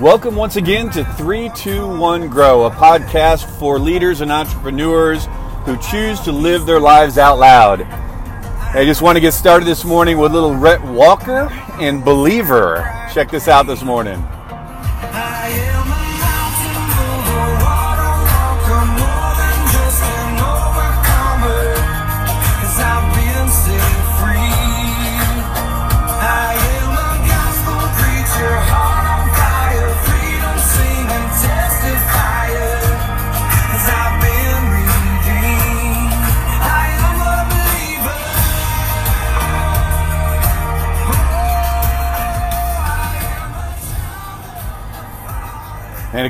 Welcome once again to 321 Grow, a podcast for leaders and entrepreneurs who choose to live their lives out loud. I just want to get started this morning with little Rhett Walker and Believer. Check this out this morning.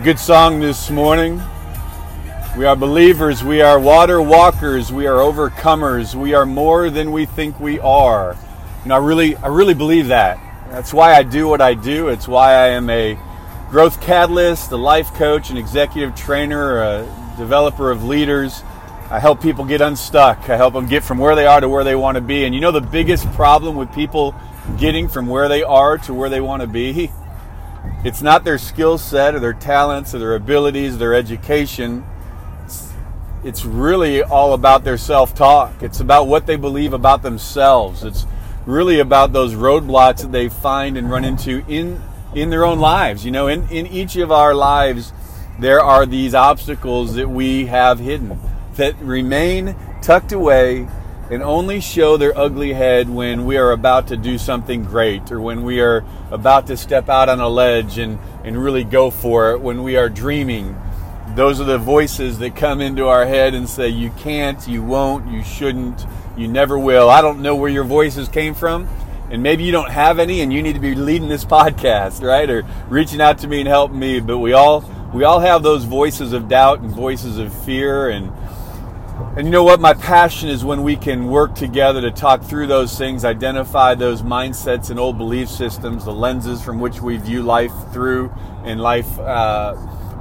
Good song this morning. We are believers, we are water walkers, we are overcomers, we are more than we think we are. And I really I really believe that. That's why I do what I do. It's why I am a growth catalyst, a life coach, an executive trainer, a developer of leaders. I help people get unstuck. I help them get from where they are to where they want to be. And you know the biggest problem with people getting from where they are to where they want to be? It's not their skill set or their talents or their abilities, their education. It's, it's really all about their self talk. It's about what they believe about themselves. It's really about those roadblocks that they find and run into in, in their own lives. You know, in, in each of our lives, there are these obstacles that we have hidden that remain tucked away and only show their ugly head when we are about to do something great or when we are about to step out on a ledge and, and really go for it, when we are dreaming. Those are the voices that come into our head and say, You can't, you won't, you shouldn't, you never will. I don't know where your voices came from. And maybe you don't have any and you need to be leading this podcast, right? Or reaching out to me and helping me. But we all we all have those voices of doubt and voices of fear and and you know what? My passion is when we can work together to talk through those things, identify those mindsets and old belief systems, the lenses from which we view life through, and life, uh,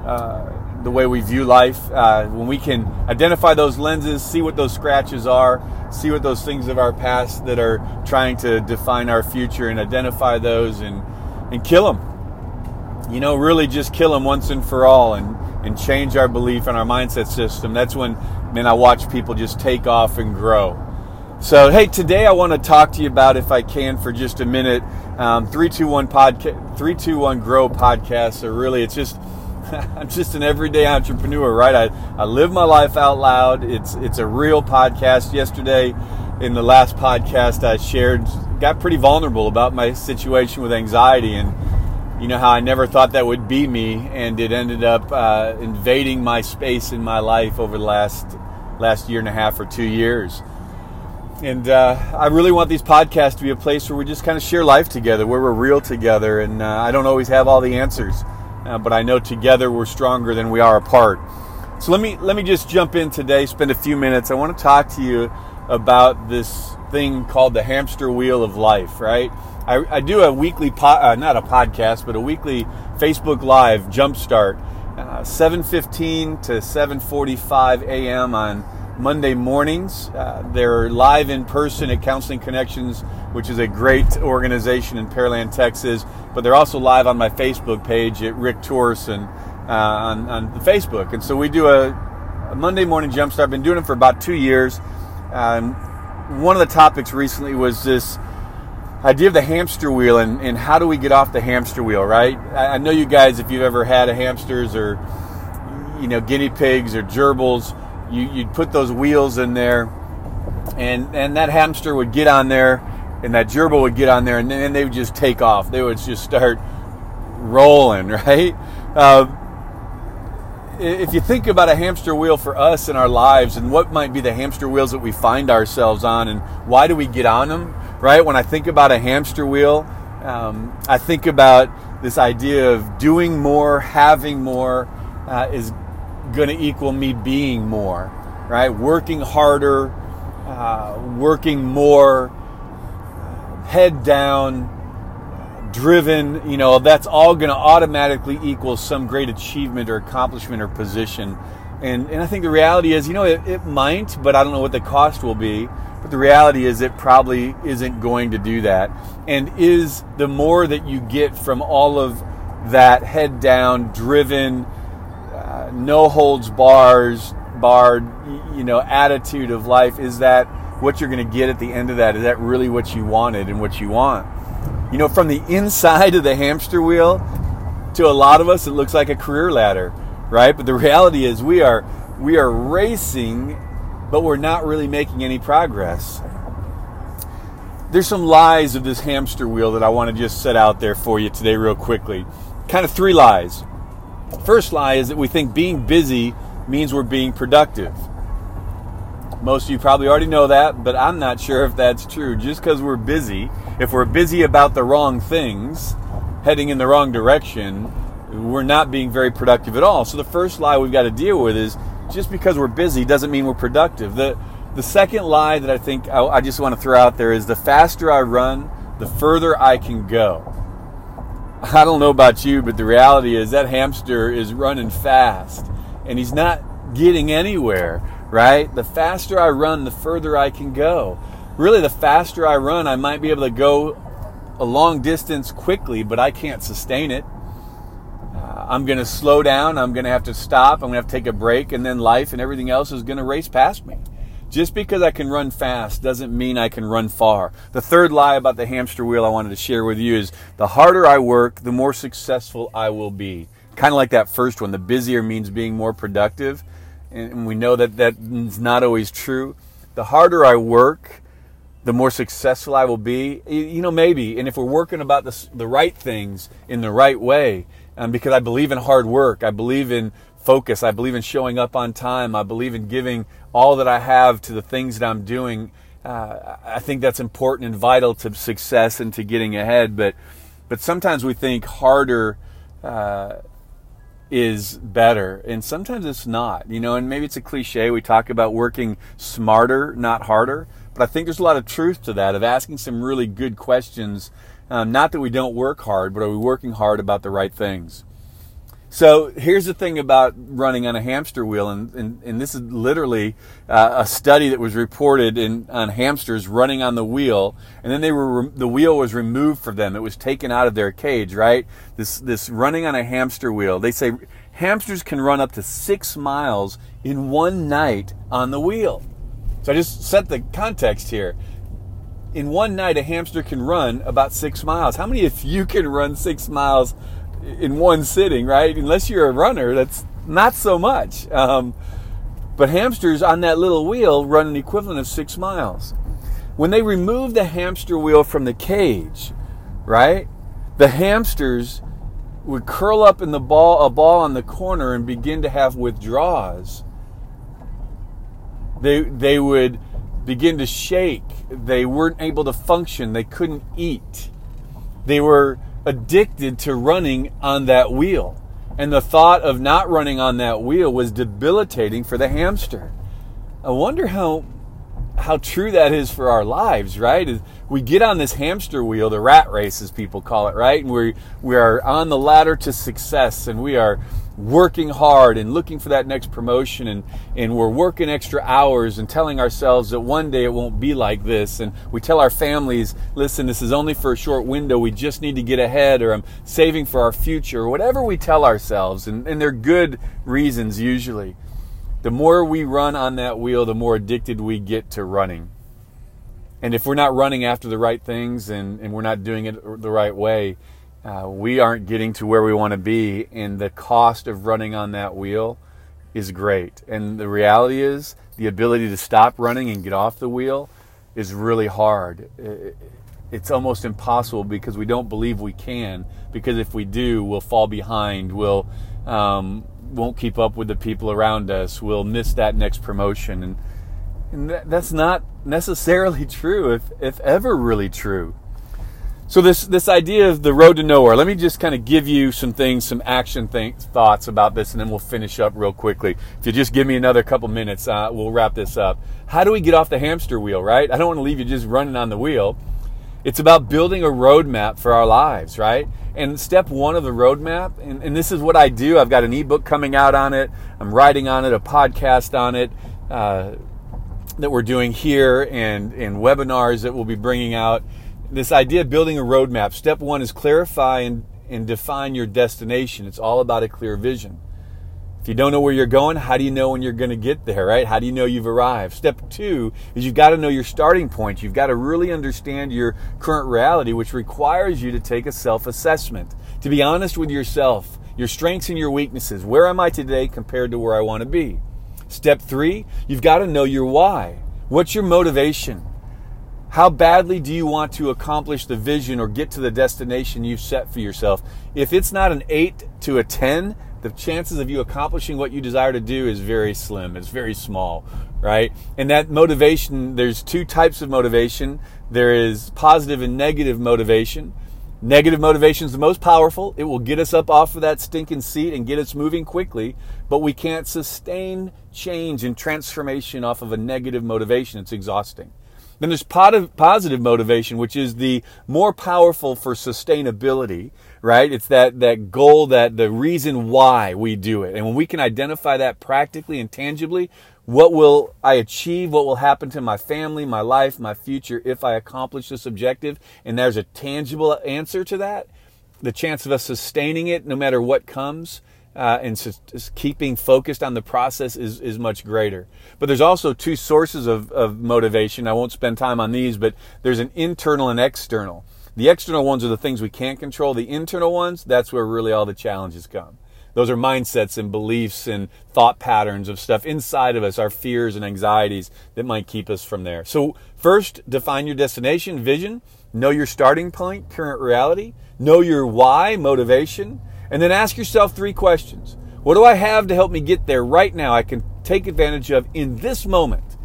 uh, the way we view life. Uh, when we can identify those lenses, see what those scratches are, see what those things of our past that are trying to define our future, and identify those and and kill them. You know, really just kill them once and for all, and and change our belief and our mindset system. That's when man, I watch people just take off and grow. So, hey, today I want to talk to you about, if I can, for just a minute, um, 321 podcast, 321 Grow podcast. So, really, it's just, I'm just an everyday entrepreneur, right? I, I live my life out loud. It's, it's a real podcast. Yesterday, in the last podcast I shared, got pretty vulnerable about my situation with anxiety and you know how I never thought that would be me, and it ended up uh, invading my space in my life over the last last year and a half or two years. And uh, I really want these podcasts to be a place where we just kind of share life together, where we're real together. And uh, I don't always have all the answers, uh, but I know together we're stronger than we are apart. So let me let me just jump in today. Spend a few minutes. I want to talk to you about this thing called the hamster wheel of life. Right? I, I do a weekly, po- uh, not a podcast, but a weekly Facebook Live Jumpstart, uh, 7:15 to 7:45 a.m. on Monday mornings. Uh, they're live in person at Counseling Connections, which is a great organization in Pearland, Texas. But they're also live on my Facebook page at Rick Torson uh, on, on Facebook. And so we do a, a Monday morning jumpstart. I've been doing it for about two years. Um, one of the topics recently was this idea of the hamster wheel and, and how do we get off the hamster wheel, right? I, I know you guys, if you've ever had hamsters or, you know, guinea pigs or gerbils, you, you'd put those wheels in there and, and that hamster would get on there and that gerbil would get on there and then they would just take off. They would just start rolling, right? Uh, if you think about a hamster wheel for us in our lives and what might be the hamster wheels that we find ourselves on and why do we get on them, right? When I think about a hamster wheel, um, I think about this idea of doing more, having more uh, is going to equal me being more, right? Working harder, uh, working more, head down, driven, you know, that's all going to automatically equal some great achievement or accomplishment or position. And, and I think the reality is, you know, it, it might, but I don't know what the cost will be. But the reality is, it probably isn't going to do that. And is the more that you get from all of that head down, driven, uh, no holds bars, barred, you know, attitude of life? Is that what you're going to get at the end of that? Is that really what you wanted and what you want? You know, from the inside of the hamster wheel to a lot of us, it looks like a career ladder, right? But the reality is we are we are racing, but we're not really making any progress. There's some lies of this hamster wheel that I want to just set out there for you today, real quickly. Kind of three lies. First lie is that we think being busy means we're being productive. Most of you probably already know that, but I'm not sure if that's true. Just because we're busy, if we're busy about the wrong things, heading in the wrong direction, we're not being very productive at all. So the first lie we've got to deal with is just because we're busy doesn't mean we're productive. The the second lie that I think I, I just want to throw out there is the faster I run, the further I can go. I don't know about you, but the reality is that hamster is running fast and he's not getting anywhere, right? The faster I run, the further I can go. Really, the faster I run, I might be able to go a long distance quickly, but I can't sustain it. Uh, I'm going to slow down. I'm going to have to stop. I'm going to have to take a break, and then life and everything else is going to race past me. Just because I can run fast doesn't mean I can run far. The third lie about the hamster wheel I wanted to share with you is the harder I work, the more successful I will be. Kind of like that first one, the busier means being more productive. And we know that that's not always true. The harder I work, the more successful I will be. You know, maybe. And if we're working about the, the right things in the right way, um, because I believe in hard work, I believe in focus. I believe in showing up on time. I believe in giving all that I have to the things that I'm doing. Uh, I think that's important and vital to success and to getting ahead. But but sometimes we think harder uh, is better, and sometimes it's not. You know, and maybe it's a cliche. We talk about working smarter, not harder. But I think there's a lot of truth to that of asking some really good questions. Um, not that we don't work hard, but are we working hard about the right things? So here's the thing about running on a hamster wheel, and, and, and this is literally uh, a study that was reported in, on hamsters running on the wheel, and then they were the wheel was removed from them. It was taken out of their cage, right? This this running on a hamster wheel. They say hamsters can run up to six miles in one night on the wheel. So I just set the context here. In one night, a hamster can run about six miles. How many of you can run six miles? In one sitting, right? Unless you're a runner, that's not so much. Um, but hamsters on that little wheel run an equivalent of six miles. When they remove the hamster wheel from the cage, right, the hamsters would curl up in the ball, a ball on the corner, and begin to have withdrawals. They they would begin to shake. They weren't able to function. They couldn't eat. They were addicted to running on that wheel. And the thought of not running on that wheel was debilitating for the hamster. I wonder how how true that is for our lives, right? We get on this hamster wheel, the rat race as people call it, right? And we we are on the ladder to success and we are working hard and looking for that next promotion and, and we're working extra hours and telling ourselves that one day it won't be like this and we tell our families listen this is only for a short window we just need to get ahead or i'm saving for our future or whatever we tell ourselves and, and they're good reasons usually the more we run on that wheel the more addicted we get to running and if we're not running after the right things and, and we're not doing it the right way uh, we aren't getting to where we want to be, and the cost of running on that wheel is great. And the reality is, the ability to stop running and get off the wheel is really hard. It's almost impossible because we don't believe we can. Because if we do, we'll fall behind. We'll um, won't keep up with the people around us. We'll miss that next promotion, and and that's not necessarily true, if if ever really true. So this this idea of the road to nowhere. Let me just kind of give you some things, some action thoughts about this, and then we'll finish up real quickly. If you just give me another couple minutes, uh, we'll wrap this up. How do we get off the hamster wheel? Right? I don't want to leave you just running on the wheel. It's about building a roadmap for our lives, right? And step one of the roadmap, and, and this is what I do. I've got an ebook coming out on it. I'm writing on it, a podcast on it. Uh, that we're doing here and, and webinars that we'll be bringing out this idea of building a roadmap. Step one is clarify and, and define your destination. It's all about a clear vision. You don't know where you're going, how do you know when you're going to get there, right? How do you know you've arrived? Step two is you've got to know your starting point. You've got to really understand your current reality, which requires you to take a self assessment, to be honest with yourself, your strengths and your weaknesses. Where am I today compared to where I want to be? Step three, you've got to know your why. What's your motivation? How badly do you want to accomplish the vision or get to the destination you've set for yourself? If it's not an 8 to a 10, the chances of you accomplishing what you desire to do is very slim. It's very small, right? And that motivation, there's two types of motivation. There is positive and negative motivation. Negative motivation is the most powerful. It will get us up off of that stinking seat and get us moving quickly, but we can't sustain change and transformation off of a negative motivation. It's exhausting. Then there's positive motivation, which is the more powerful for sustainability, right? It's that, that goal, that the reason why we do it. And when we can identify that practically and tangibly, what will I achieve? What will happen to my family, my life, my future if I accomplish this objective? And there's a tangible answer to that. The chance of us sustaining it, no matter what comes, uh, and keeping focused on the process is, is much greater. But there's also two sources of, of motivation. I won't spend time on these, but there's an internal and external. The external ones are the things we can't control. The internal ones, that's where really all the challenges come. Those are mindsets and beliefs and thought patterns of stuff inside of us, our fears and anxieties that might keep us from there. So, first, define your destination, vision, know your starting point, current reality, know your why, motivation, and then ask yourself three questions. What do I have to help me get there right now? I can take advantage of in this moment.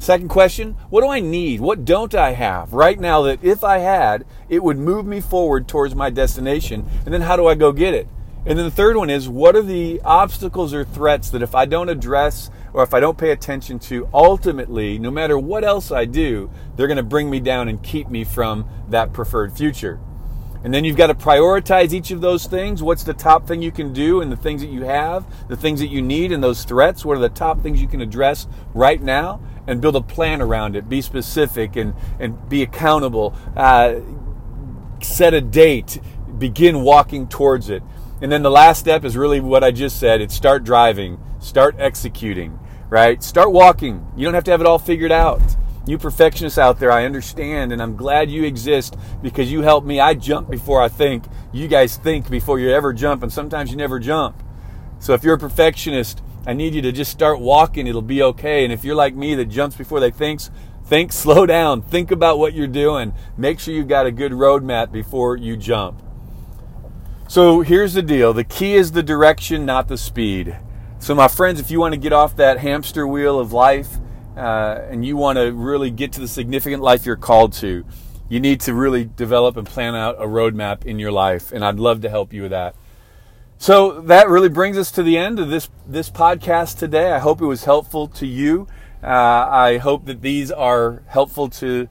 Second question, what do I need? What don't I have right now that if I had, it would move me forward towards my destination? And then how do I go get it? And then the third one is what are the obstacles or threats that if I don't address or if I don't pay attention to, ultimately, no matter what else I do, they're going to bring me down and keep me from that preferred future. And then you've got to prioritize each of those things. What's the top thing you can do and the things that you have, the things that you need and those threats? What are the top things you can address right now? And build a plan around it. Be specific and, and be accountable. Uh, set a date. Begin walking towards it. And then the last step is really what I just said. It's start driving. Start executing, right? Start walking. You don't have to have it all figured out. You perfectionists out there, I understand, and I'm glad you exist because you help me. I jump before I think. You guys think before you ever jump, and sometimes you never jump. So if you're a perfectionist, I need you to just start walking. It'll be okay. And if you're like me that jumps before they thinks, think, slow down, think about what you're doing. Make sure you've got a good roadmap before you jump. So here's the deal the key is the direction, not the speed. So, my friends, if you want to get off that hamster wheel of life, uh, and you want to really get to the significant life you're called to, you need to really develop and plan out a roadmap in your life. And I'd love to help you with that. So that really brings us to the end of this this podcast today. I hope it was helpful to you. Uh, I hope that these are helpful to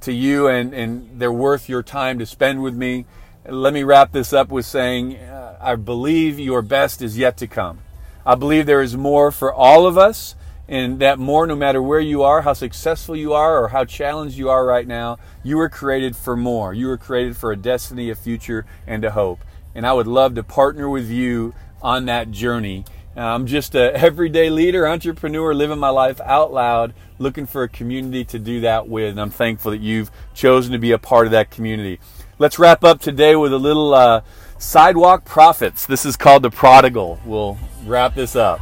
to you and, and they're worth your time to spend with me. Let me wrap this up with saying uh, I believe your best is yet to come. I believe there is more for all of us and that more, no matter where you are, how successful you are, or how challenged you are right now, you were created for more. You were created for a destiny, a future, and a hope. And I would love to partner with you on that journey. I'm just a everyday leader, entrepreneur, living my life out loud, looking for a community to do that with. And I'm thankful that you've chosen to be a part of that community. Let's wrap up today with a little uh, sidewalk prophets. This is called the prodigal. We'll wrap this up.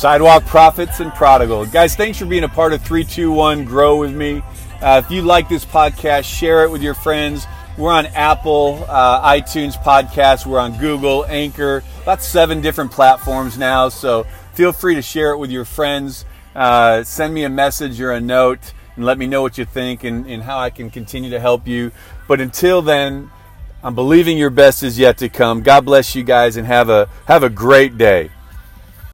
Sidewalk Prophets and Prodigal. Guys, thanks for being a part of 321 Grow with me. Uh, if you like this podcast, share it with your friends. We're on Apple, uh, iTunes podcast. We're on Google, Anchor, about seven different platforms now. So feel free to share it with your friends. Uh, send me a message or a note. and let me know what you think and, and how I can continue to help you. But until then, I'm believing your best is yet to come. God bless you guys and have a have a great day.